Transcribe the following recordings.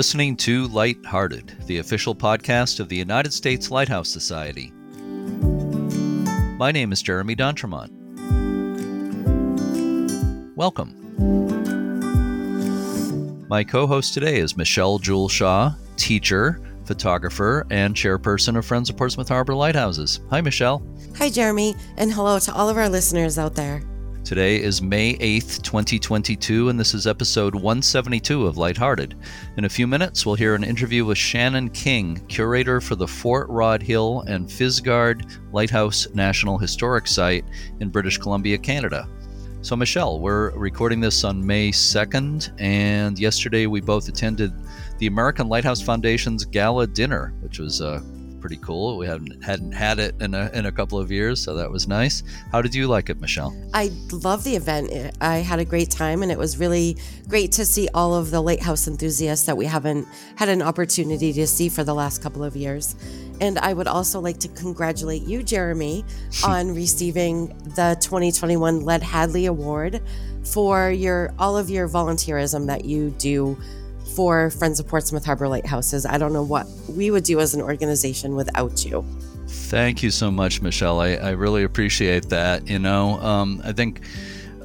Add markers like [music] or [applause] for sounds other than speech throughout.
Listening to Lighthearted, the official podcast of the United States Lighthouse Society. My name is Jeremy D'Entremont. Welcome. My co host today is Michelle Jewel Shaw, teacher, photographer, and chairperson of Friends of Portsmouth Harbor Lighthouses. Hi, Michelle. Hi, Jeremy, and hello to all of our listeners out there. Today is May 8th, 2022, and this is episode 172 of Lighthearted. In a few minutes, we'll hear an interview with Shannon King, curator for the Fort Rodd Hill and Fisgard Lighthouse National Historic Site in British Columbia, Canada. So, Michelle, we're recording this on May 2nd, and yesterday we both attended the American Lighthouse Foundation's gala dinner, which was uh, pretty cool. We hadn't hadn't had it in a in a couple of years, so that was nice. How did you like it, Michelle? I love the event. I had a great time, and it was really great to see all of the lighthouse enthusiasts that we haven't had an opportunity to see for the last couple of years. And I would also like to congratulate you, Jeremy, [laughs] on receiving the 2021 Led Hadley Award for your all of your volunteerism that you do for Friends of Portsmouth Harbor Lighthouses. I don't know what we would do as an organization without you. Thank you so much, Michelle. I, I really appreciate that. You know, um, I think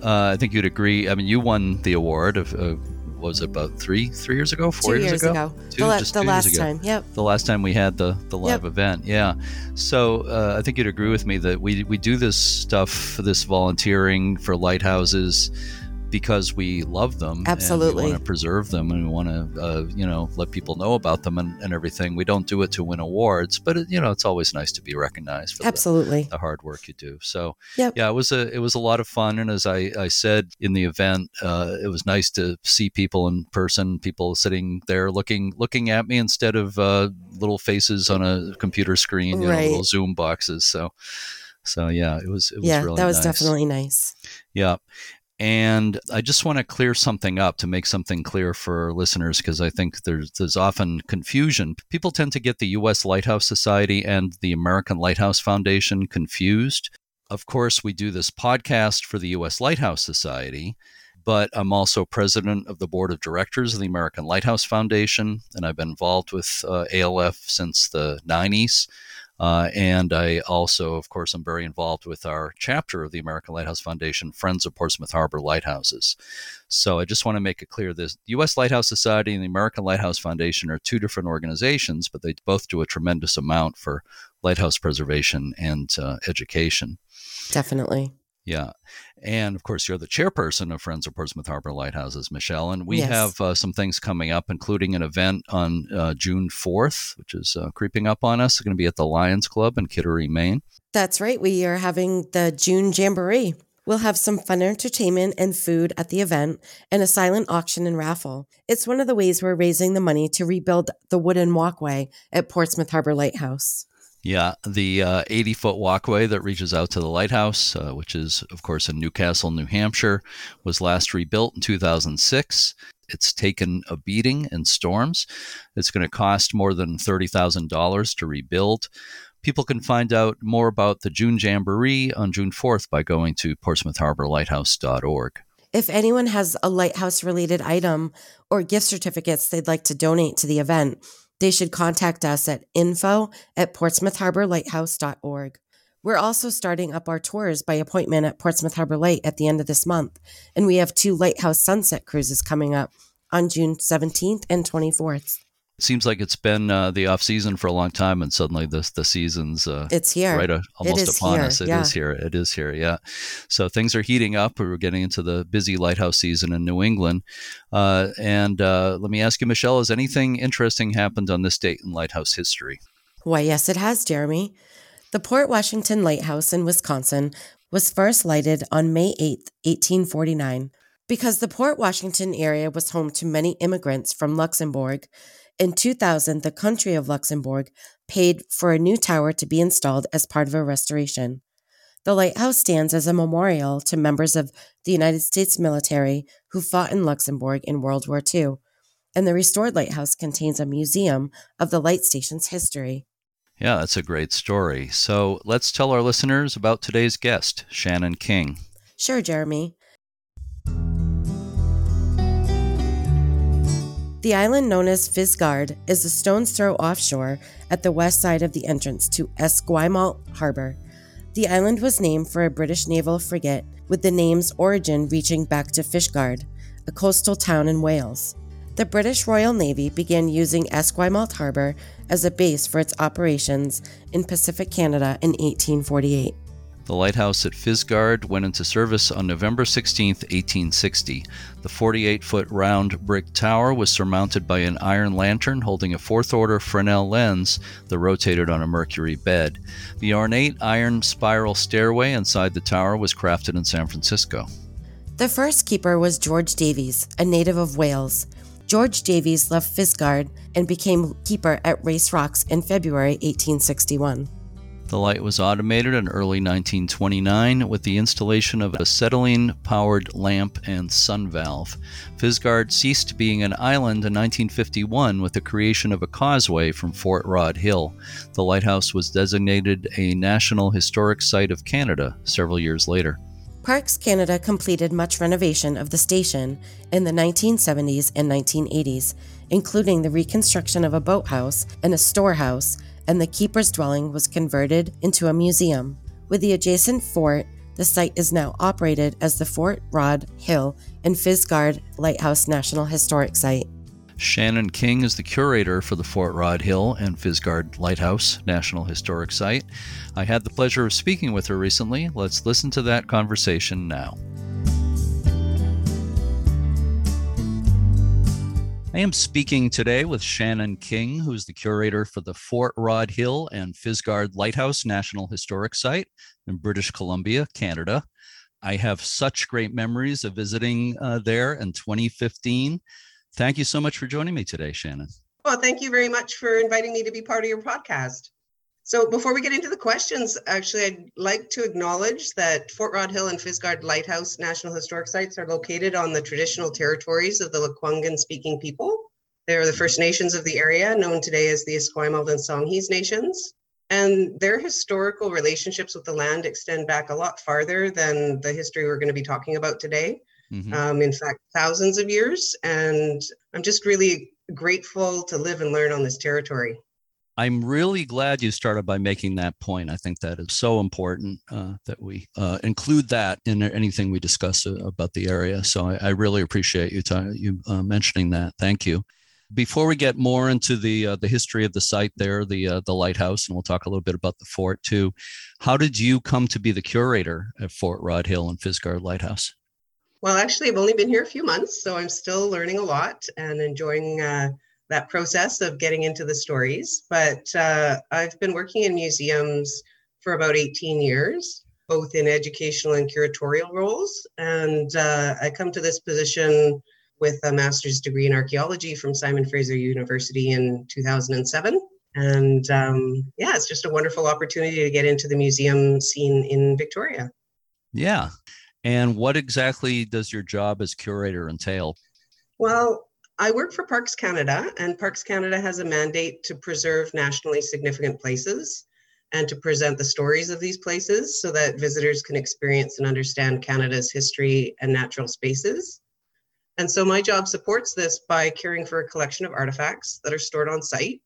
uh, I think you'd agree. I mean, you won the award of. Uh, was it about three three years ago four years, years ago, ago. Two, the, just the two last years ago. time yep the last time we had the the live Yep. event yeah so uh, i think you'd agree with me that we we do this stuff this volunteering for lighthouses because we love them Absolutely. and we want to preserve them and we want to uh, you know let people know about them and, and everything we don't do it to win awards but it, you know it's always nice to be recognized for absolutely the hard work you do. So Yep. yeah, it was a it was a lot of fun, and as I, I said in the event, uh, it was nice to see people in person, people sitting there looking looking at me instead of uh, little faces on a computer screen, you know, little Zoom boxes. So so yeah, it was it was yeah really that was nice. definitely nice Yeah. And I just want to clear something up to make something clear for listeners because I think there's there's often confusion. People tend to get the US Lighthouse Society and the American Lighthouse Foundation confused. Of course, we do this podcast for the US Lighthouse Society, but I'm also president of the board of directors of the American Lighthouse Foundation, and I've been involved with uh, ALF since the 90s. Uh, and I also, of course, I'm very involved with our chapter of the American Lighthouse Foundation, Friends of Portsmouth Harbor Lighthouses. So I just want to make it clear this the U.S. Lighthouse Society and the American Lighthouse Foundation are two different organizations, but they both do a tremendous amount for lighthouse preservation and uh, education. definitely Yeah. And of course, you're the chairperson of Friends of Portsmouth Harbor Lighthouses, Michelle. And we Yes. have uh, some things coming up, including an event on uh, June 4th, which is uh, creeping up on us. It's going to be at the Lions Club in Kittery, Maine. That's right. We are having the June Jamboree. We'll have some fun entertainment and food at the event and a silent auction and raffle. It's one of the ways we're raising the money to rebuild the wooden walkway at Portsmouth Harbor Lighthouse. Yeah, the 80 foot walkway that reaches out to the lighthouse, uh, which is, of course, in Newcastle, New Hampshire, was last rebuilt in 2006. It's taken a beating in storms. It's going to cost more than $30,000 to rebuild. People can find out more about the June Jamboree on June 4th by going to portsmouthharborlighthouse.org. If anyone has a lighthouse related item or gift certificates they'd like to donate to the event, they should contact us at info at portsmouthharborlighthouse.org. We're also starting up our tours by appointment at Portsmouth Harbor Light at the end of this month, and we have two lighthouse sunset cruises coming up on June 17th and 24th. It seems like it's been uh, the off season for a long time, and suddenly this the season's uh, It's here. right uh, almost upon here, us. It is yeah. here. It is here. Yeah. So things are heating up. We're getting into the busy lighthouse season in New England. Uh, and uh, let me ask you, Michelle, has anything interesting happened on this date in lighthouse history? Why, yes, it has, Jeremy. The Port Washington Lighthouse in Wisconsin was first lighted on May 8, 1849. Because the Port Washington area was home to many immigrants from Luxembourg, in 2000, the country of Luxembourg paid for a new tower to be installed as part of a restoration. The lighthouse stands as a memorial to members of the United States military who fought in Luxembourg in World War II, and the restored lighthouse contains a museum of the light station's history. Yeah, that's a great story. So let's tell our listeners about today's guest, Shannon King. Sure, Jeremy. The island known as Fisgard is a stone's throw offshore at the west side of the entrance to Esquimalt Harbor. The island was named for a British naval frigate, with the name's origin reaching back to Fishguard, a coastal town in Wales. The British Royal Navy began using Esquimalt Harbor as a base for its operations in Pacific Canada in 1848. The lighthouse at Fisgard went into service on November 16, 1860. The 48 foot round brick tower was surmounted by an iron lantern holding a fourth order Fresnel lens that rotated on a mercury bed. The ornate iron spiral stairway inside the tower was crafted in San Francisco. The first keeper was George Davies, a native of Wales. George Davies left Fisgard and became keeper at Race Rocks in February 1861. The light was automated in early 1929 with the installation of a acetylene powered lamp and sun valve. Fisgard ceased being an island in 1951 with the creation of a causeway from Fort Rodd Hill. The lighthouse was designated a National Historic Site of Canada several years later. Parks Canada completed much renovation of the station in the 1970s and 1980s, including the reconstruction of a boathouse and a storehouse and the keeper's dwelling was converted into a museum. With the adjacent fort, the site is now operated as the Fort Rodd Hill and Fisgard Lighthouse National Historic Site. Shannon King is the curator for the Fort Rodd Hill and Fisgard Lighthouse National Historic Site. I had the pleasure of speaking with her recently. Let's listen to that conversation now. I am speaking today with Shannon King, who's the curator for the Fort Rodd Hill and Fisgard Lighthouse National Historic Site in British Columbia, Canada. I have such great memories of visiting uh, there in 2015. Thank you so much for joining me today, Shannon. Well, thank you very much for inviting me to be part of your podcast. So before we get into the questions, actually, I'd like to acknowledge that Fort Rodd Hill and Fisgard Lighthouse National Historic Sites are located on the traditional territories of the Lekwungen speaking people. They are the First Nations of the area, known today as the Esquimalt and Songhees Nations. And their historical relationships with the land extend back a lot farther than the history we're going to be talking about today. Mm-hmm. Um, in fact, thousands of years. And I'm just really grateful to live and learn on this territory. I'm really glad you started by making that point. I think that is so important uh, that we uh, include that in anything we discuss uh, about the area. So I, I really appreciate you ta- you uh, mentioning that. Thank you. Before we get more into the uh, the history of the site there, the uh, the lighthouse, and we'll talk a little bit about the fort too. How did you come to be the curator at Fort Rodd Hill and Fisgard Lighthouse? Well, actually, I've only been here a few months, so I'm still learning a lot and enjoying that process of getting into the stories. But uh, I've been working in museums for about 18 years, both in educational and curatorial roles. And uh, I come to this position with a master's degree in archaeology from Simon Fraser University in 2007. And um, yeah, it's just a wonderful opportunity to get into the museum scene in Victoria. Yeah. And what exactly does your job as curator entail? Well, I work for Parks Canada, and Parks Canada has a mandate to preserve nationally significant places and to present the stories of these places so that visitors can experience and understand Canada's history and natural spaces. And so my job supports this by caring for a collection of artifacts that are stored on site.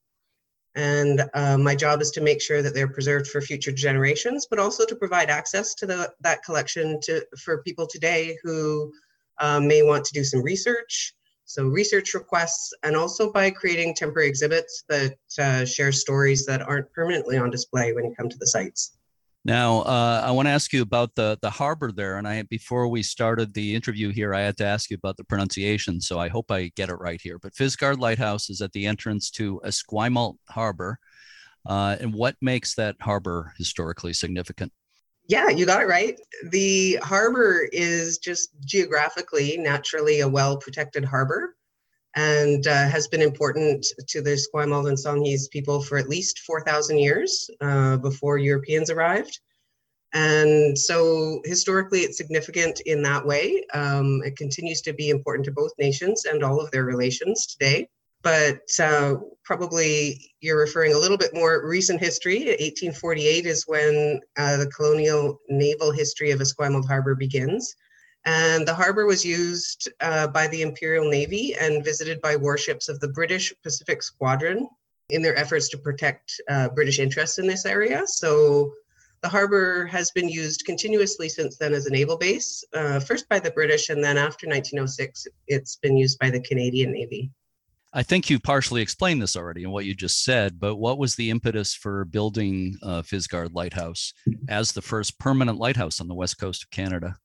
And uh, my job is to make sure that they're preserved for future generations, but also to provide access to the, that collection to, for people today who uh, may want to do some research so research requests, and also by creating temporary exhibits that uh, share stories that aren't permanently on display when you come to the sites. Now, uh, I want to ask you about the the harbor there, and I before we started the interview here, I had to ask you about the pronunciation. So I hope I get it right here. But Fisgard Lighthouse is at the entrance to Esquimalt Harbor, uh, and what makes that harbor historically significant? Yeah, you got it right. The harbor is just geographically, naturally a well protected harbor and uh, has been important to the Esquimalt and Songhees people for at least 4,000 years uh, before Europeans arrived. And so historically, it's significant in that way. Um, it continues to be important to both nations and all of their relations today but uh, probably you're referring a little bit more recent history. 1848 is when uh, the colonial naval history of Esquimalt Harbor begins. And the harbor was used uh, by the Imperial Navy and visited by warships of the British Pacific Squadron in their efforts to protect uh, British interests in this area. So the harbor has been used continuously since then as a naval base, uh, first by the British, and then after 1906, it's been used by the Canadian Navy. I think you partially explained this already in what you just said, but what was the impetus for building uh, Fisgard Lighthouse as the first permanent lighthouse on the west coast of Canada?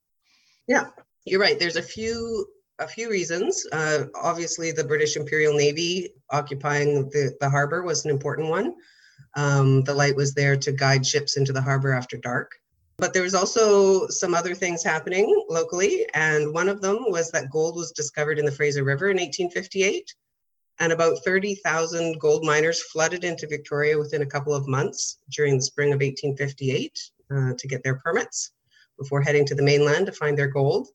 Yeah, you're right. There's a few a few reasons. Uh, obviously, the British Imperial Navy occupying the, the harbor was an important one. Um, the light was there to guide ships into the harbor after dark. But there was also some other things happening locally, and one of them was that gold was discovered in the Fraser River in 1858 and about 30,000 gold miners flooded into Victoria within a couple of months during the spring of 1858 uh, to get their permits before heading to the mainland to find their gold.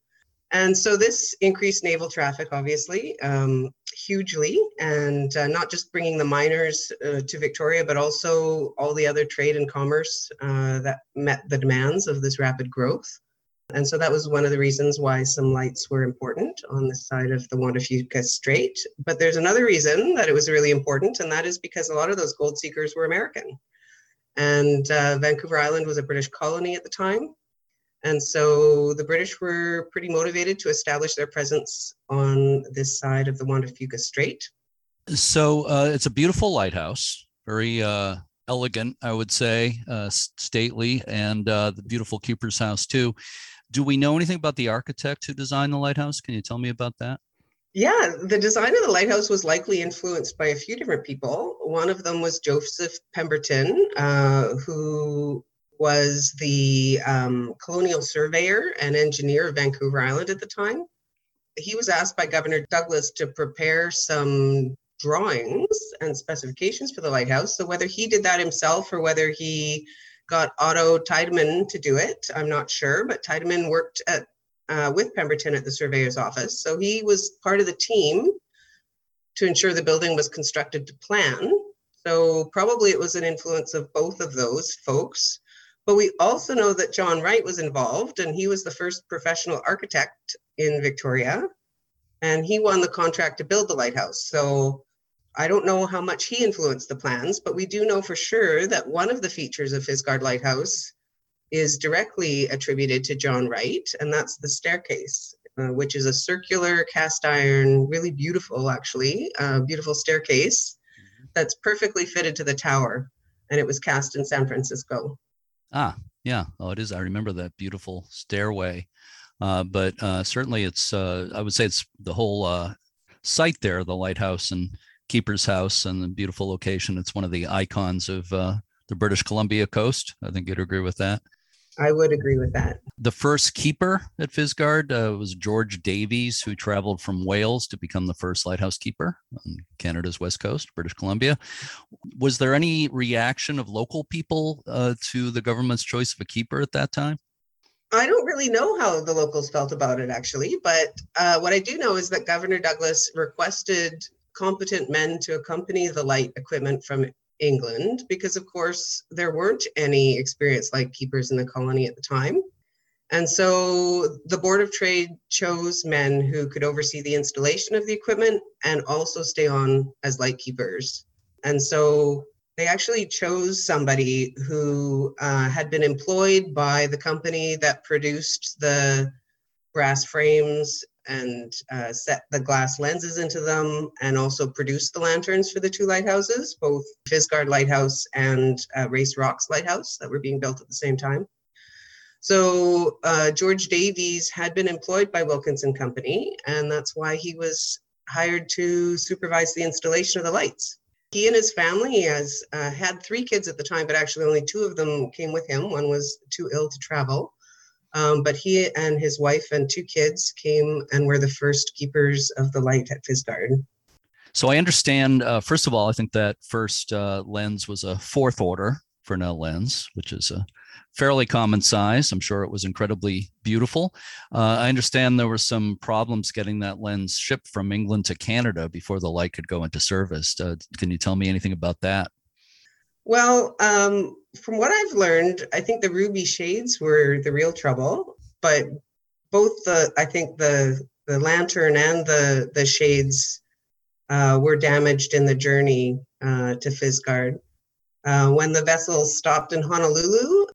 And so this increased naval traffic, obviously, um, hugely, and uh, not just bringing the miners uh, to Victoria, but also all the other trade and commerce uh, that met the demands of this rapid growth. And so that was one of the reasons why some lights were important on the side of the Juan de Fuca Strait. But there's another reason that it was really important, and that is because a lot of those gold seekers were American. And uh, Vancouver Island was a British colony at the time. And so the British were pretty motivated to establish their presence on this side of the Juan de Fuca Strait. So uh, it's a beautiful lighthouse, very uh, elegant, I would say, uh, stately, and uh, the beautiful keeper's house too. Do we know anything about the architect who designed the lighthouse? Can you tell me about that? Yeah, the design of the lighthouse was likely influenced by a few different people. One of them was Joseph Pemberton, uh, who was the um, colonial surveyor and engineer of Vancouver Island at the time. He was asked by Governor Douglas to prepare some drawings and specifications for the lighthouse. So whether he did that himself or whether he got Otto Tiedemann to do it. I'm not sure, but Tiedemann worked at uh, with Pemberton at the surveyor's office, so he was part of the team to ensure the building was constructed to plan. So probably it was an influence of both of those folks. But we also know that John Wright was involved, and he was the first professional architect in Victoria, and he won the contract to build the lighthouse. So I don't know how much he influenced the plans, but we do know for sure that one of the features of Fisgard Lighthouse is directly attributed to John Wright, and that's the staircase, uh, which is a circular cast iron, really beautiful, actually, uh, beautiful staircase mm-hmm. that's perfectly fitted to the tower, and it was cast in San Francisco. Ah, yeah. Oh, it is. I remember that beautiful stairway. Uh, but uh, certainly, it's. Uh, I would say it's the whole uh, site there, the lighthouse, and Keeper's House and the beautiful location. It's one of the icons of uh, the British Columbia coast. I think you'd agree with that. I would agree with that. The first keeper at Fisgard uh, was George Davies, who traveled from Wales to become the first lighthouse keeper on Canada's west coast, British Columbia. Was there any reaction of local people uh, to the government's choice of a keeper at that time? I don't really know how the locals felt about it, actually, but uh, what I do know is that Governor Douglas requested competent men to accompany the light equipment from England because, of course, there weren't any experienced light keepers in the colony at the time. And so the Board of Trade chose men who could oversee the installation of the equipment and also stay on as light keepers. And so they actually chose somebody who uh, had been employed by the company that produced the brass frames and uh, set the glass lenses into them and also produced the lanterns for the two lighthouses, both Fisgard Lighthouse and uh, Race Rocks Lighthouse that were being built at the same time. So uh, George Davies had been employed by Wilkinson Company, and that's why he was hired to supervise the installation of the lights. He and his family has uh, had three kids at the time, but actually only two of them came with him. One was too ill to travel. Um, but he and his wife and two kids came and were the first keepers of the light at Fisgard. So I understand, uh, first of all, I think that first uh, lens was a fourth order Fresnel lens, which is a fairly common size. I'm sure it was incredibly beautiful. Uh, I understand there were some problems getting that lens shipped from England to Canada before the light could go into service. Uh, can you tell me anything about that? Well, um, from what I've learned, I think the ruby shades were the real trouble, but both the I think the the lantern and the the shades uh, were damaged in the journey uh, to Fisgard. Uh, when the vessel stopped in Honolulu,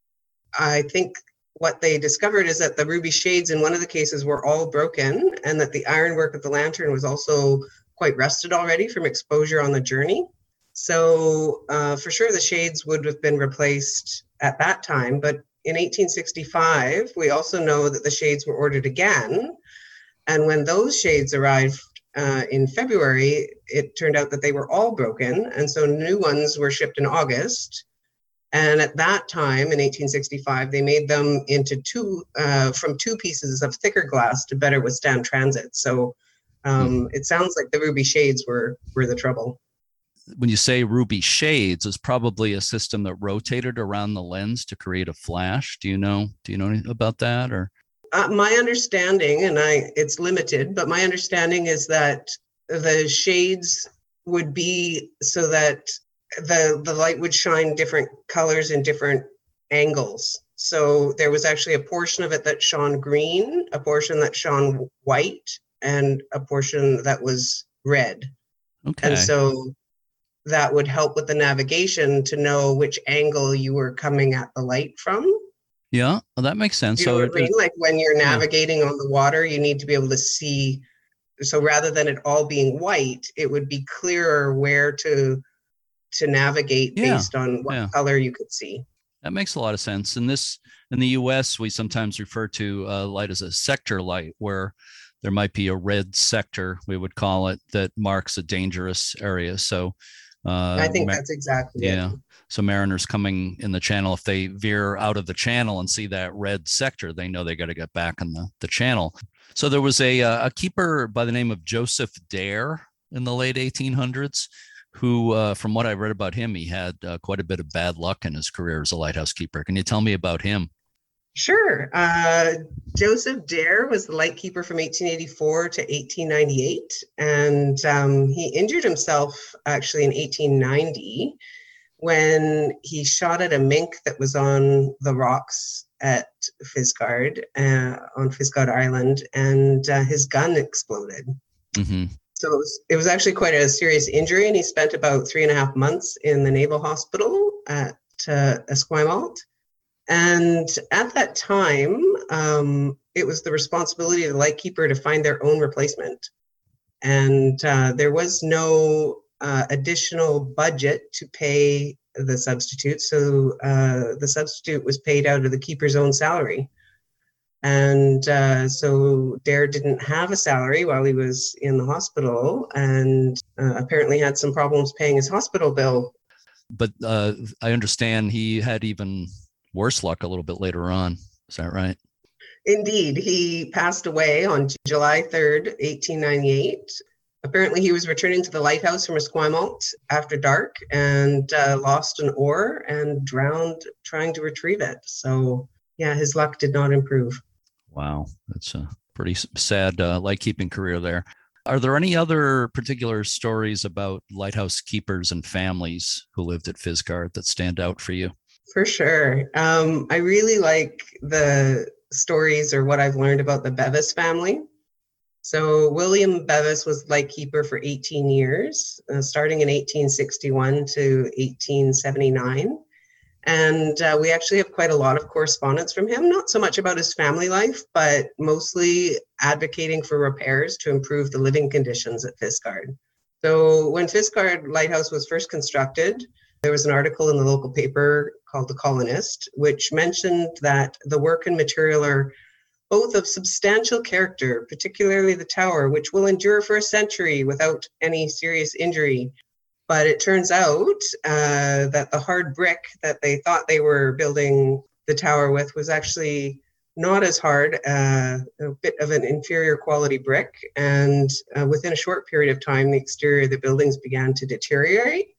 I think what they discovered is that the ruby shades in one of the cases were all broken, and that the ironwork of the lantern was also quite rusted already from exposure on the journey. So, uh, for sure, the shades would have been replaced at that time. But in 1865, we also know that the shades were ordered again. And when those shades arrived uh, in February, it turned out that they were all broken. And so new ones were shipped in August. And at that time, in 1865, they made them into two, uh, from two pieces of thicker glass to better withstand transit. So um, hmm. it sounds like the ruby shades were were the trouble. When you say ruby shades, is probably a system that rotated around the lens to create a flash. Do you know? Do you know about that or? Uh, my understanding, and I it's limited, but my understanding is that the shades would be so that the the light would shine different colors in different angles. So there was actually a portion of it that shone green, a portion that shone white, and a portion that was red. Okay. And so that would help with the navigation to know which angle you were coming at the light from. Yeah, well, that makes sense. You know so, I mean? like when you're navigating yeah. on the water, you need to be able to see. So rather than it all being white, it would be clearer where to to navigate yeah. based on what yeah. color you could see. That makes a lot of sense. In this, in the U.S., we sometimes refer to uh, light as a sector light, where there might be a red sector, we would call it, that marks a dangerous area. So uh, I think mar- that's exactly yeah. It. So mariners coming in the channel, if they veer out of the channel and see that red sector, they know they got to get back in the, the channel. So there was a uh, a keeper by the name of Joseph Dare in the late 1800s, who, uh, from what I read about him, he had uh, quite a bit of bad luck in his career as a lighthouse keeper. Can you tell me about him? Sure. Uh, Joseph Dare was the lightkeeper from 1884 to 1898, and um, he injured himself actually in 1890 when he shot at a mink that was on the rocks at Fisgard uh, on Fisgard Island, and uh, his gun exploded. Mm-hmm. So it was, it was actually quite a serious injury, and he spent about three and a half months in the Naval Hospital at uh, Esquimalt and at that time, um, it was the responsibility of the lightkeeper to find their own replacement. And uh, there was no uh, additional budget to pay the substitute. So uh, the substitute was paid out of the keeper's own salary. And uh, so Dare didn't have a salary while he was in the hospital and uh, apparently had some problems paying his hospital bill. But uh, I understand he had even worse luck a little bit later on. Is that right? Indeed. He passed away on July 3rd, 1898. Apparently, he was returning to the lighthouse from Esquimalt after dark and uh, lost an oar and drowned trying to retrieve it. So, yeah, his luck did not improve. Wow. That's a pretty sad uh, light keeping career there. Are there any other particular stories about lighthouse keepers and families who lived at Fisgard that stand out for you? For sure. Um, I really like the stories or what I've learned about the Bevis family. So, William Bevis was lightkeeper for 18 years, uh, starting in 1861 to 1879. And uh, we actually have quite a lot of correspondence from him, not so much about his family life, but mostly advocating for repairs to improve the living conditions at Fisgard. So, when Fisgard Lighthouse was first constructed, there was an article in the local paper called The Colonist, which mentioned that the work and material are both of substantial character, particularly the tower, which will endure for a century without any serious injury. But it turns out uh, that the hard brick that they thought they were building the tower with was actually not as hard, uh, a bit of an inferior quality brick. And uh, within a short period of time, the exterior of the buildings began to deteriorate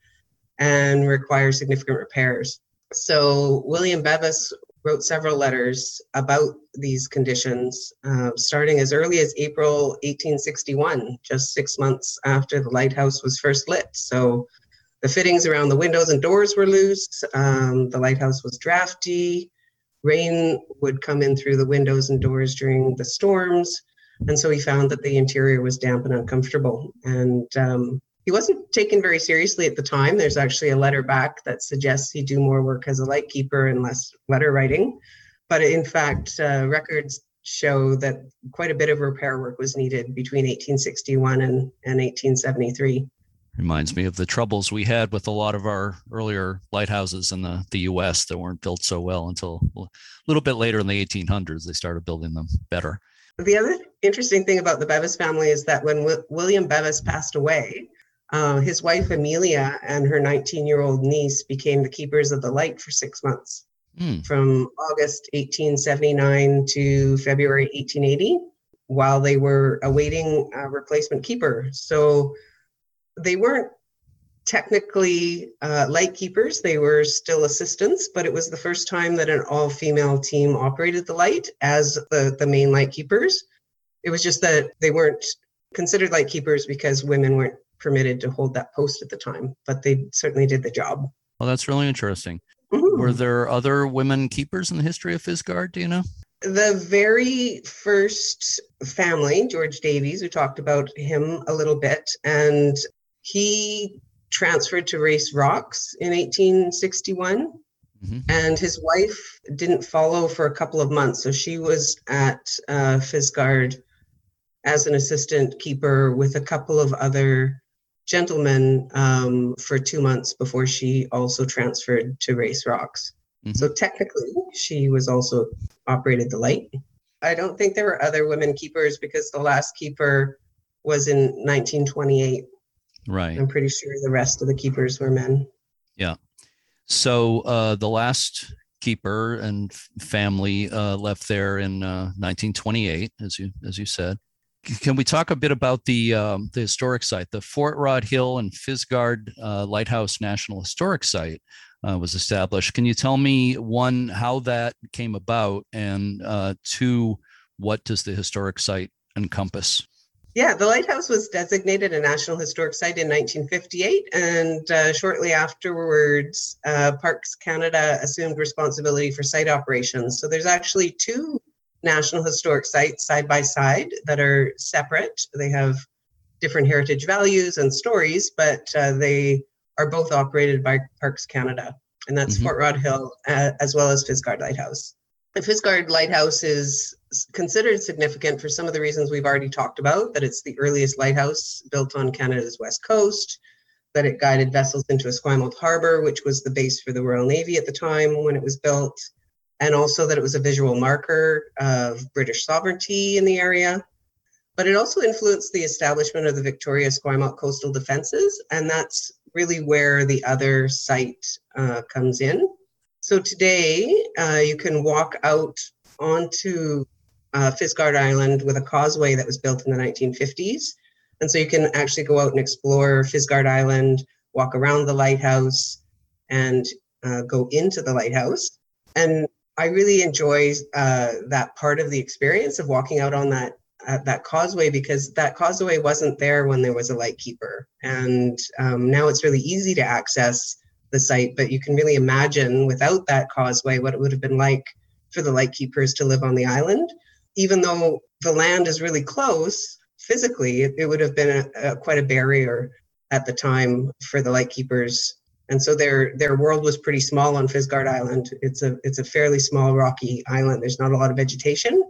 and require significant repairs. So William Bevis wrote several letters about these conditions, uh, starting as early as April 1861, just six months after the lighthouse was first lit. So the fittings around the windows and doors were loose. Um, the lighthouse was drafty. rain would come in through the windows and doors during the storms. And so he found that the interior was damp and uncomfortable. And um, he wasn't taken very seriously at the time. There's actually a letter back that suggests he do more work as a lightkeeper and less letter writing. But in fact, uh, records show that quite a bit of repair work was needed between 1861 and, and 1873. Reminds me of the troubles we had with a lot of our earlier lighthouses in the, the US that weren't built so well until a little bit later in the 1800s. They started building them better. The other interesting thing about the Bevis family is that when w- William Bevis passed away, uh, his wife Amelia and her 19 year old niece became the keepers of the light for six months mm. from August 1879 to February 1880 while they were awaiting a replacement keeper. So they weren't technically uh, light keepers, they were still assistants, but it was the first time that an all female team operated the light as the, the main light keepers. It was just that they weren't considered light keepers because women weren't permitted to hold that post at the time, but they certainly did the job. Well, that's really interesting. Mm-hmm. Were there other women keepers in the history of Fisgard? Do you know? The very first family, George Davies, we talked about him a little bit, and he transferred to Race Rocks in 1861. Mm-hmm. And his wife didn't follow for a couple of months. So she was at uh, as an assistant keeper with a couple of other gentlemen um, for two months before she also transferred to Race Rocks. Mm-hmm. So technically, she was also operated the light. I don't think there were other women keepers because the last keeper was in 1928. Right. I'm pretty sure the rest of the keepers were men. Yeah. So uh, the last keeper and family uh, left there in uh, 1928, as you as you said. Can we talk a bit about the um, the historic site, the Fort Rodd Hill and Fisgard uh, Lighthouse National Historic Site? Uh, was established. Can you tell me one how that came about, and uh, two, what does the historic site encompass? Yeah, the lighthouse was designated a National Historic Site in 1958, and uh, shortly afterwards, uh, Parks Canada assumed responsibility for site operations. So there's actually two National Historic Sites side by side that are separate. They have different heritage values and stories, but uh, they are both operated by Parks Canada, and that's mm-hmm. Fort Rodd Hill uh, as well as Fisgard Lighthouse. The Fisgard Lighthouse is considered significant for some of the reasons we've already talked about that it's the earliest lighthouse built on Canada's west coast, that it guided vessels into Esquimalt Harbor, which was the base for the Royal Navy at the time when it was built, and also that it was a visual marker of British sovereignty in the area. But it also influenced the establishment of the Victoria Esquimalt coastal defenses, and that's really where the other site uh, comes in. So today, uh, you can walk out onto uh, Island with a causeway that was built in the 1950s. And so you can actually go out and explore Fisgard Island, walk around the lighthouse, and uh, go into the lighthouse. And I really enjoy uh, that part of the experience of walking out on that uh, that causeway because that causeway wasn't there when there was a light keeper, and um, now it's really easy to access the site. But you can really imagine without that causeway what it would have been like for the light keepers to live on the island. Even though the land is really close physically, it, it would have been a, a, quite a barrier at the time for the light keepers and so their their world was pretty small on Fisgard Island. It's a it's a fairly small rocky island. There's not a lot of vegetation,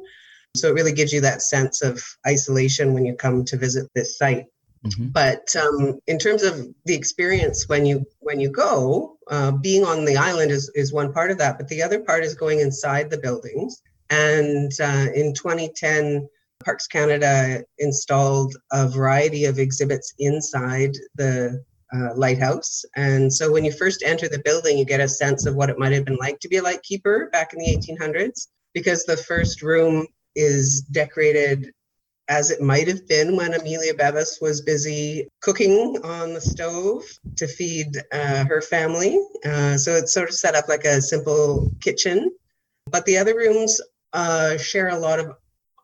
so it really gives you that sense of isolation when you come to visit this site. Mm-hmm. But um, in terms of the experience when you when you go, uh, being on the island is is one part of that. But the other part is going inside the buildings. And uh, in 2010, Parks Canada installed a variety of exhibits inside the uh, lighthouse. And so when you first enter the building, you get a sense of what it might have been like to be a lightkeeper back in the 1800s, because the first room is decorated as it might have been when Amelia Bevis was busy cooking on the stove to feed uh, her family. Uh, so it's sort of set up like a simple kitchen. But the other rooms uh, share a lot of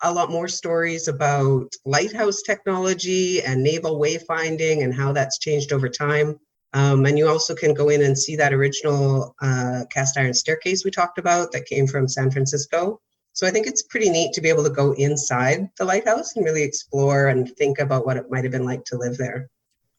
a lot more stories about lighthouse technology and naval wayfinding and how that's changed over time. Um, and you also can go in and see that original uh, cast iron staircase we talked about that came from San Francisco. So I think it's pretty neat to be able to go inside the lighthouse and really explore and think about what it might have been like to live there.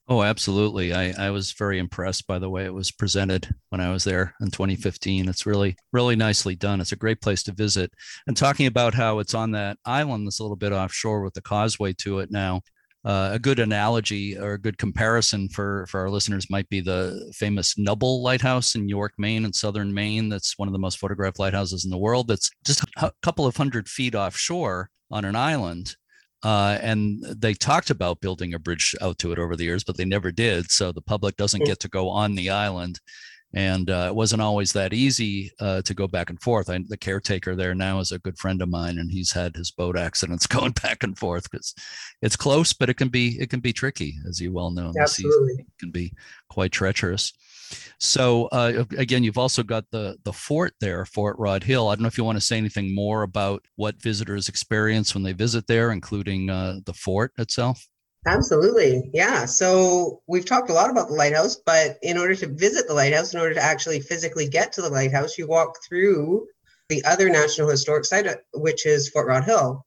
Oh, absolutely. I, I was very impressed by the way it was presented when I was there in 2015. It's really, really nicely done. It's a great place to visit. And talking about how it's on that island that's a little bit offshore with the causeway to it now, uh, a good analogy or a good comparison for, for our listeners might be the famous Nubble Lighthouse in York, Maine, and southern Maine. That's one of the most photographed lighthouses in the world. That's just a couple of hundred feet offshore on an island. Uh, and they talked about building a bridge out to it over the years, but they never did. So the public doesn't get to go on the island and uh, it wasn't always that easy uh, to go back and forth. I, the caretaker there now is a good friend of mine, and he's had his boat accidents [laughs] going back and forth because it's close, but it can be it can be tricky, as you well know. Absolutely, it can be quite treacherous. So uh, again, you've also got the the fort there, Fort Rodd Hill. I don't know if you want to say anything more about what visitors experience when they visit there, including uh, the fort itself. Absolutely. Yeah. So we've talked a lot about the lighthouse, but in order to visit the lighthouse, in order to actually physically get to the lighthouse, you walk through the other National Historic Site, which is Fort Rodd Hill.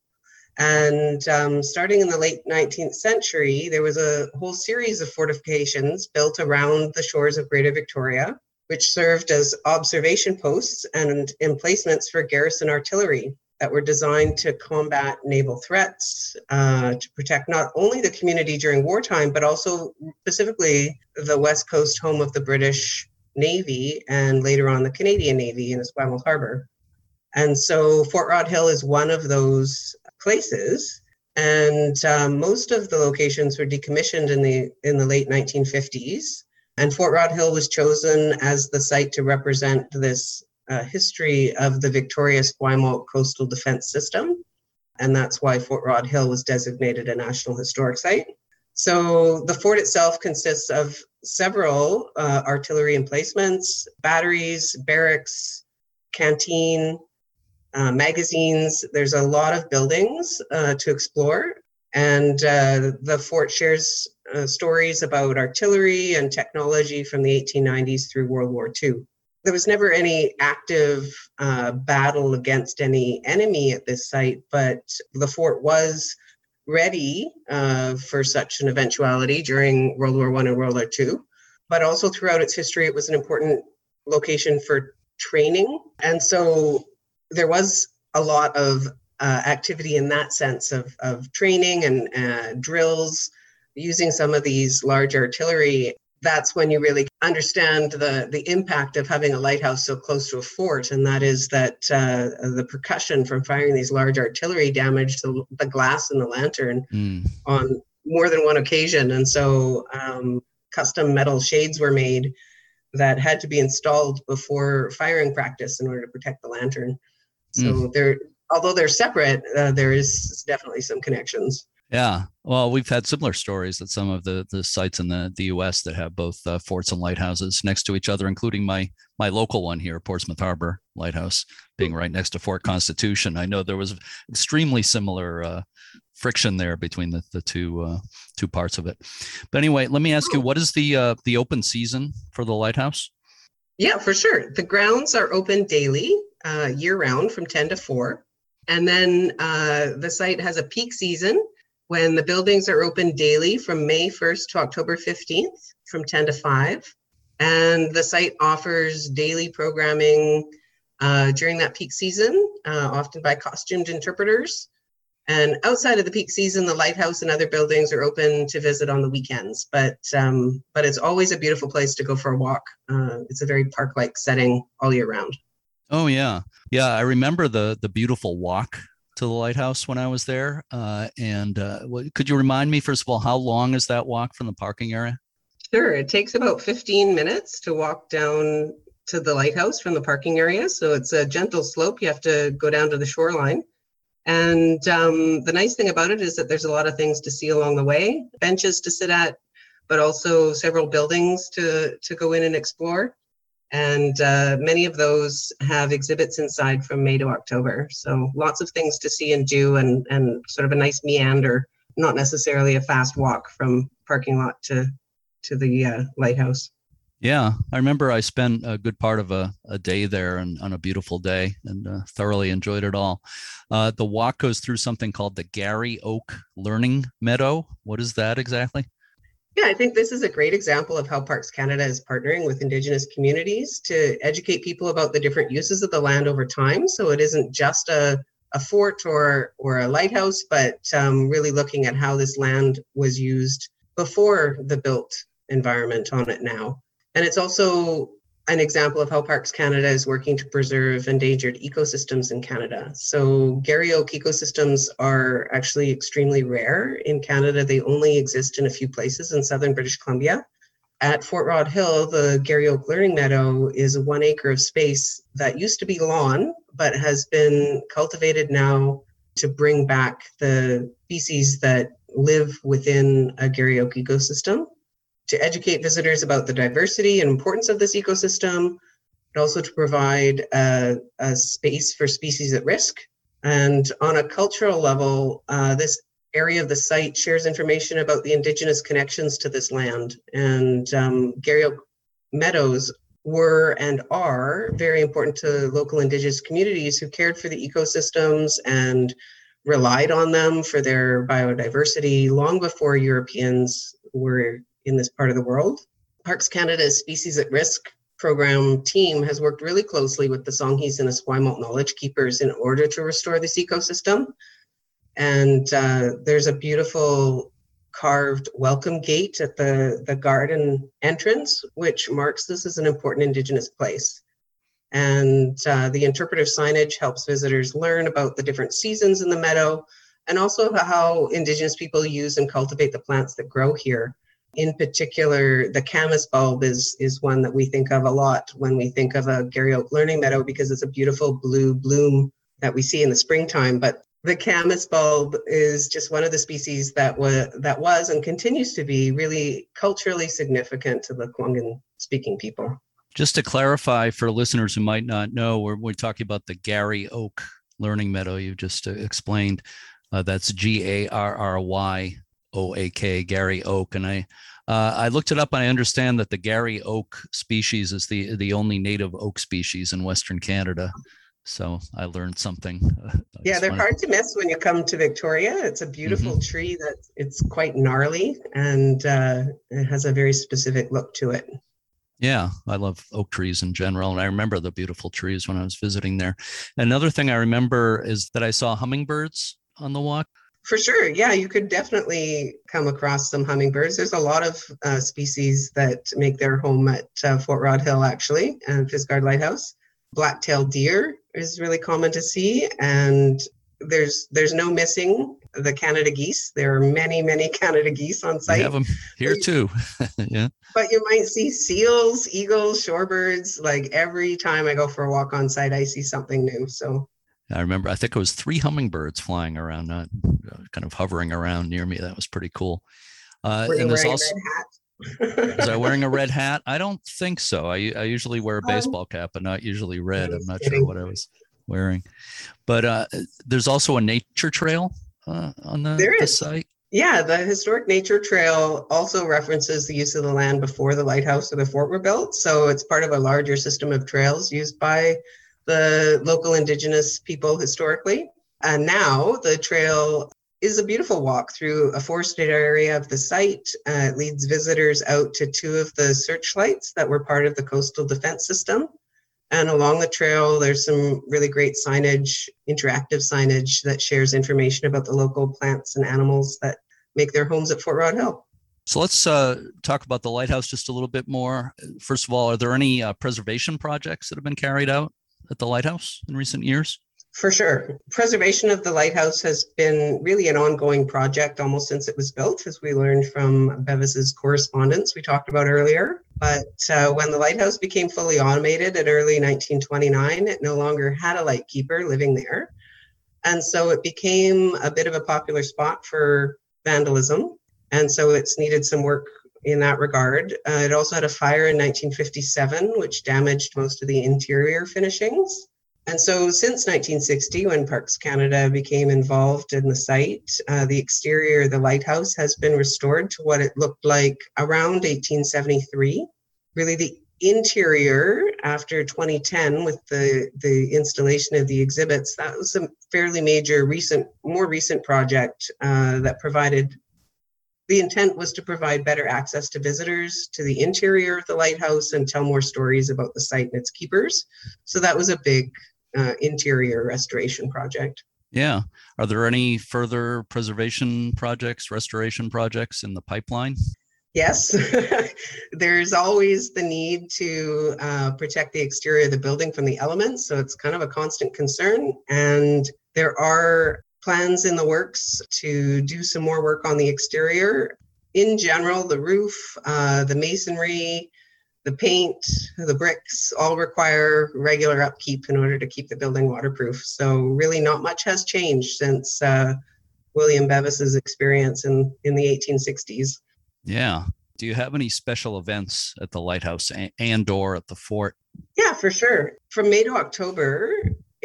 And um, starting in the late 19th century, there was a whole series of fortifications built around the shores of Greater Victoria, which served as observation posts and emplacements for garrison artillery that were designed to combat naval threats, uh, to protect not only the community during wartime, but also specifically the West Coast home of the British Navy and later on the Canadian Navy in Esquimalt Harbor. And so Fort Rodd Hill is one of those places. And um, most of the locations were decommissioned in the in the late 1950s. And Fort Rodd Hill was chosen as the site to represent this uh, history of the victorious Esquimalt Coastal Defense System. And that's why Fort Rodd Hill was designated a National Historic Site. So the fort itself consists of several uh, artillery emplacements, batteries, barracks, canteen, uh, magazines. There's a lot of buildings uh, to explore. And uh, the fort shares uh, stories about artillery and technology from the 1890s through World War II there was never any active uh, battle against any enemy at this site, but the fort was ready uh, for such an eventuality during World War One and World War Two. But also throughout its history, it was an important location for training, and so there was a lot of uh, activity in that sense of, of training and uh, drills using some of these large artillery that's when you really understand the the impact of having a lighthouse so close to a fort, and that is that uh, the percussion from firing these large artillery damaged the, the glass in the lantern mm. on more than one occasion, and so um, custom metal shades were made that had to be installed before firing practice in order to protect the lantern. So mm. they're although they're separate, uh, there is definitely some connections. Yeah. Well, we've had similar stories at some of the the sites in the, the U.S. that have both uh, forts and lighthouses next to each other, including my my local one here, Portsmouth Harbor Lighthouse, being right next to Fort Constitution. I know there was extremely similar uh, friction there between the, the two uh, two parts of it. But anyway, let me ask you, what is the uh, the open season for the lighthouse? Yeah, for sure. The grounds are open daily, uh, year round, from ten to four, and then uh, the site has a peak season when the buildings are open daily from May 1st to October 15th from 10 to 5. And the site offers daily programming uh, during that peak season, uh, often by costumed interpreters. And outside of the peak season, the lighthouse and other buildings are open to visit on the weekends. But um, but it's always a beautiful place to go for a walk. Uh, it's a very park-like setting all year round. Oh yeah, yeah. I remember the the beautiful walk to the lighthouse when I was there. Uh, and uh, could you remind me, first of all, how long is that walk from the parking area? Sure. It takes about 15 minutes to walk down to the lighthouse from the parking area. So it's a gentle slope. You have to go down to the shoreline. And um, the nice thing about it is that there's a lot of things to see along the way benches to sit at, but also several buildings to, to go in and explore. And uh, many of those have exhibits inside from May to October. So lots of things to see and do, and, and sort of a nice meander, not necessarily a fast walk from parking lot to, to the uh, lighthouse. Yeah, I remember I spent a good part of a, a day there and on a beautiful day and uh, thoroughly enjoyed it all. Uh, the walk goes through something called the Garry Oak Learning Meadow. What is that exactly? Yeah, I think this is a great example of how Parks Canada is partnering with Indigenous communities to educate people about the different uses of the land over time. So it isn't just a, a fort or, or a lighthouse, but um, really looking at how this land was used before the built environment on it now. And it's also an example of how Parks Canada is working to preserve endangered ecosystems in Canada. So, Garry Oak ecosystems are actually extremely rare in Canada. They only exist in a few places in southern British Columbia. At Fort Rodd Hill, the Garry Oak Learning Meadow is a one acre of space that used to be lawn, but has been cultivated now to bring back the species that live within a Garry Oak ecosystem to educate visitors about the diversity and importance of this ecosystem, but also to provide a, a space for species at risk. And on a cultural level, uh, this area of the site shares information about the indigenous connections to this land. And um, Garry Oak Meadows were and are very important to local indigenous communities who cared for the ecosystems and relied on them for their biodiversity long before Europeans were in this part of the world. Parks Canada's Species at Risk program team has worked really closely with the Songhees and Esquimalt knowledge keepers in order to restore this ecosystem. And uh, there's a beautiful carved welcome gate at the, the garden entrance, which marks this as an important Indigenous place. And uh, the interpretive signage helps visitors learn about the different seasons in the meadow and also how Indigenous people use and cultivate the plants that grow here in particular, the camas bulb is is one that we think of a lot when we think of a Garry Oak Learning Meadow because it's a beautiful blue bloom that we see in the springtime. But the camas bulb is just one of the species that was that was and continues to be really culturally significant to the Lekwungen speaking people. Just to clarify for listeners who might not know, we're, we're talking about the Garry Oak Learning Meadow you just uh, explained. Uh, that's G A R R Y O A K, Garry Oak. And I, uh, I looked it up and I understand that the Garry Oak species is the, the only native oak species in Western Canada. So I learned something. [laughs] yeah, they're wanted... hard to miss when you come to Victoria. It's a beautiful mm-hmm. tree that it's quite gnarly and uh, it has a very specific look to it. Yeah, I love oak trees in general. And I remember the beautiful trees when I was visiting there. Another thing I remember is that I saw hummingbirds on the walk. For sure. Yeah, you could definitely come across some hummingbirds. There's a lot of uh, species that make their home at uh, Fort Rodd Hill, actually, and Fisgard Lighthouse. Black-tailed deer is really common to see, and there's there's no missing the Canada geese. There are many, many [laughs] Canada geese on site. We have them here too. [laughs] yeah. But you might see seals, eagles, shorebirds. Like every time I go for a walk on site, I see something new. So I remember, I think it was three hummingbirds flying around, uh, kind of hovering around near me. That was pretty cool. Uh, and there's also, was I wearing a red [laughs] hat? I don't think so. I, I usually wear a um, baseball cap, but not usually red. I'm not sure what I was wearing. But uh, there's also a nature trail uh, on the, there the site. Yeah, the historic nature trail also references the use of the land before the lighthouse or the fort were built. So it's part of a larger system of trails used by the local indigenous people historically. And now the trail is a beautiful walk through a forested area of the site. Uh, it leads visitors out to two of the searchlights that were part of the coastal defense system. And along the trail, there's some really great signage, interactive signage that shares information about the local plants and animals that make their homes at Fort Rodd Hill. So let's uh, talk about the lighthouse just a little bit more. First of all, are there any uh, preservation projects that have been carried out? At the lighthouse in recent years? For sure. Preservation of the lighthouse has been really an ongoing project almost since it was built, as we learned from Bevis's correspondence we talked about earlier. But uh, when the lighthouse became fully automated in early 1929, it no longer had a lightkeeper living there. And so it became a bit of a popular spot for vandalism. And so it's needed some work in that regard. Uh, it also had a fire in 1957, which damaged most of the interior finishings. And so, since 1960, when Parks Canada became involved in the site, uh, the exterior of the lighthouse has been restored to what it looked like around 1873. Really, the interior after 2010 with the the installation of the exhibits that was a fairly major recent more recent project uh, that provided the intent was to provide better access to visitors to the interior of the lighthouse and tell more stories about the site and its keepers so that was a big uh, interior restoration project yeah are there any further preservation projects restoration projects in the pipeline Yes, [laughs] there's always the need to uh, protect the exterior of the building from the elements. So it's kind of a constant concern. And there are plans in the works to do some more work on the exterior. In general, the roof, uh, the masonry, the paint, the bricks all require regular upkeep in order to keep the building waterproof. So, really, not much has changed since uh, William Bevis's experience in, in the 1860s. Yeah. Do you have any special events at the lighthouse and or at the fort? Yeah, for sure. From May to October,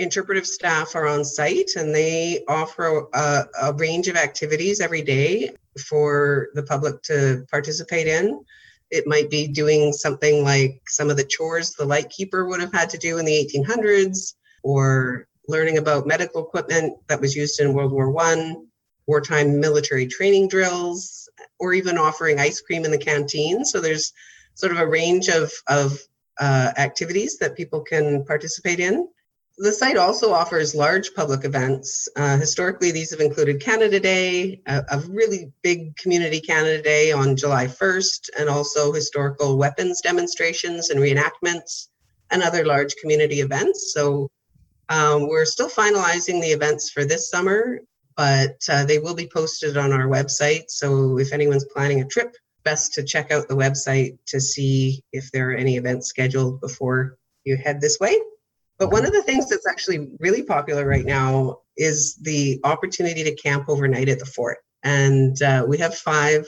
interpretive staff are on site and they offer a, a, range of activities every day for the public to participate in. It might be doing something like some of the chores the lightkeeper would have had to do in the 1800s, or learning about medical equipment that was used in World War One, wartime military training drills, or even offering ice cream in the canteen. So there's sort of a range of, of uh, activities that people can participate in. The site also offers large public events. Uh, historically, these have included Canada Day, a, a, really big community Canada Day on July 1st, and also historical weapons demonstrations and reenactments, and other large community events. So um, we're still finalizing the events for this summer but uh, they will be posted on our website. So if anyone's planning a trip, best to check out the website to see if there are any events scheduled before you head this way. But one of the things that's actually really popular right now is the opportunity to camp overnight at the fort. And uh, we have five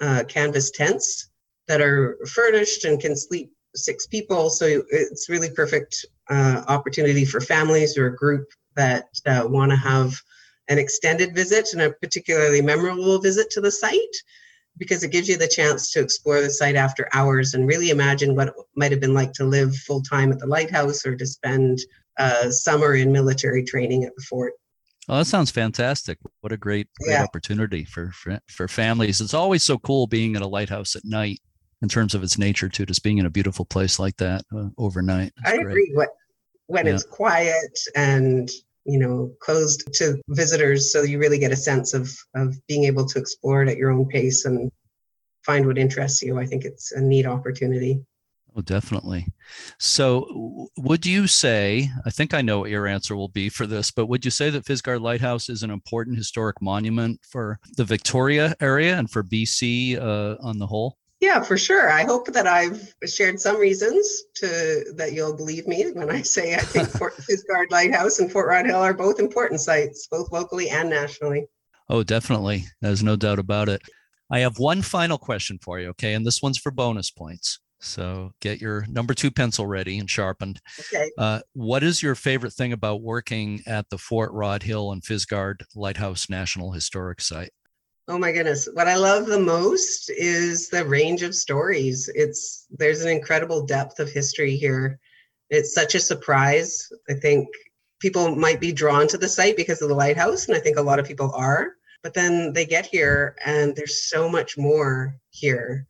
uh, canvas tents that are furnished and can sleep six people. So it's really perfect uh, opportunity for families or a group that uh, want to have an extended visit and a particularly memorable visit to the site because it gives you the chance to explore the site after hours and really imagine what it might have been like to live full time at the lighthouse or to spend uh, summer in military training at the fort. Oh, that sounds fantastic! What a great, great yeah. opportunity for, for for families. It's always so cool being at a lighthouse at night, in terms of its nature too. Just being in a beautiful place like that uh, overnight. I great. agree. What when yeah. it's quiet and you know closed to visitors so you really get a sense of of being able to explore it at your own pace and find what interests you i think it's a neat opportunity Oh, definitely. So, would you say, I think I know what your answer will be for this, but would you say that Fisgard Lighthouse is an important historic monument for the Victoria area and for BC uh, on the whole? Yeah, for sure. I hope that I've shared some reasons to that you'll believe me when I say I think [laughs] Fort Fisgard Lighthouse and Fort Rodd Hill are both important sites, both locally and nationally. Oh, definitely. There's no doubt about it. I have one final question for you, okay? And this one's for bonus points. So get your number two pencil ready and sharpened. Okay. Uh, what is your favorite thing about working at the Fort Rodd Hill and Fisgard Lighthouse National Historic Site? Oh my goodness. What I love the most is the range of stories. It's there's an incredible depth of history here. It's such a surprise. I think people might be drawn to the site because of the lighthouse and I think a lot of people are, but then they get here and there's so much more here.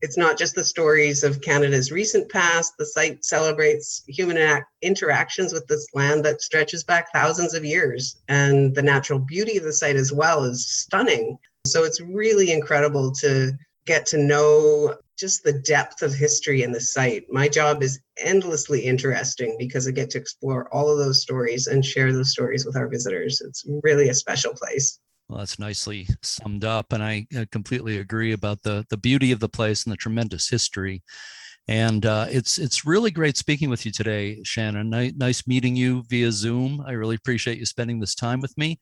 It's not just the stories of Canada's recent past. The site celebrates human interactions with this land that stretches back thousands of years. And the natural beauty of the site as well is stunning. So it's really incredible to get to know just the depth of history in the site. My job is endlessly interesting because I get to explore all of those stories and share those stories with our visitors. It's really a special place. Well, that's nicely summed up, and I completely agree about the the beauty of the place and the tremendous history. And uh, it's it's really great speaking with you today, Shannon. Nice, nice meeting you via Zoom. I really appreciate you spending this time with me.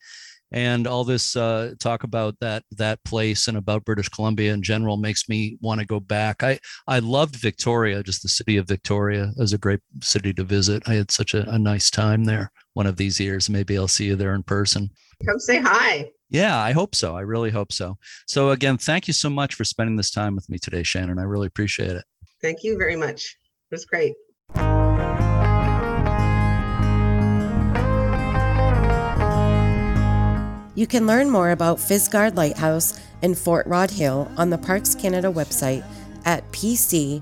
And all this uh, talk about that that place and about British Columbia in general makes me want to go back. I I loved Victoria, just the city of Victoria as a great city to visit. I had such a, a nice time there. One of these years, maybe I'll see you there in person. Come say hi. Yeah, I hope so. I really hope so. So again, thank you so much for spending this time with me today, Shannon. I really appreciate it. Thank you very much. It was great. You can learn more about Fisgard Lighthouse and Fort Rodd Hill on the Parks Canada website at pc.gc.ca.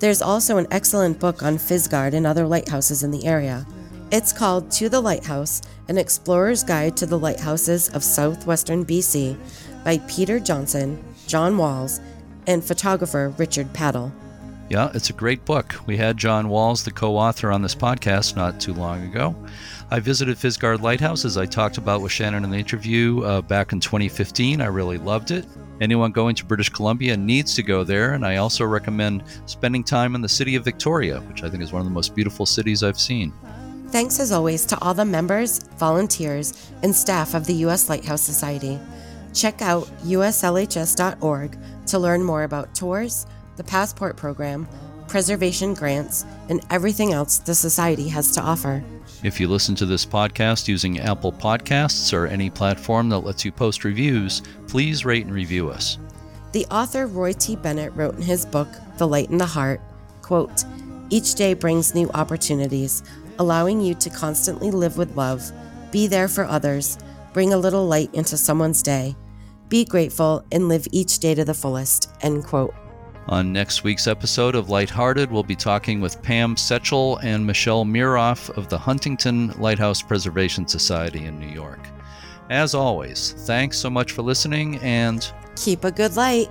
There's also an excellent book on Fisgard and other lighthouses in the area. It's called To the Lighthouse An Explorer's Guide to the Lighthouses of Southwestern BC by Peter Johnson, John Walls, and photographer Richard Paddle. Yeah, it's a great book. We had John Walls, the co author, on this podcast not too long ago. I visited Fisgard Lighthouse, as I talked about with Shannon in the interview uh, back in 2015. I really loved it. Anyone going to British Columbia needs to go there, and I also recommend spending time in the city of Victoria, which I think is one of the most beautiful cities I've seen. Thanks as always to all the members, volunteers, and staff of the U.S. Lighthouse Society. Check out uslhs.org to learn more about tours, the Passport Program, preservation grants, and everything else the Society has to offer. If you listen to this podcast using Apple Podcasts or any platform that lets you post reviews, please rate and review us. The author Roy T. Bennett wrote in his book, The Light in the Heart, quote, Each day brings new opportunities, allowing you to constantly live with love, be there for others, bring a little light into someone's day, be grateful, and live each day to the fullest, end quote. On next week's episode of Lighthearted, we'll be talking with Pam Setchell and Michelle Miroff of the Huntington Lighthouse Preservation Society in New York. As always, thanks so much for listening and keep a good light.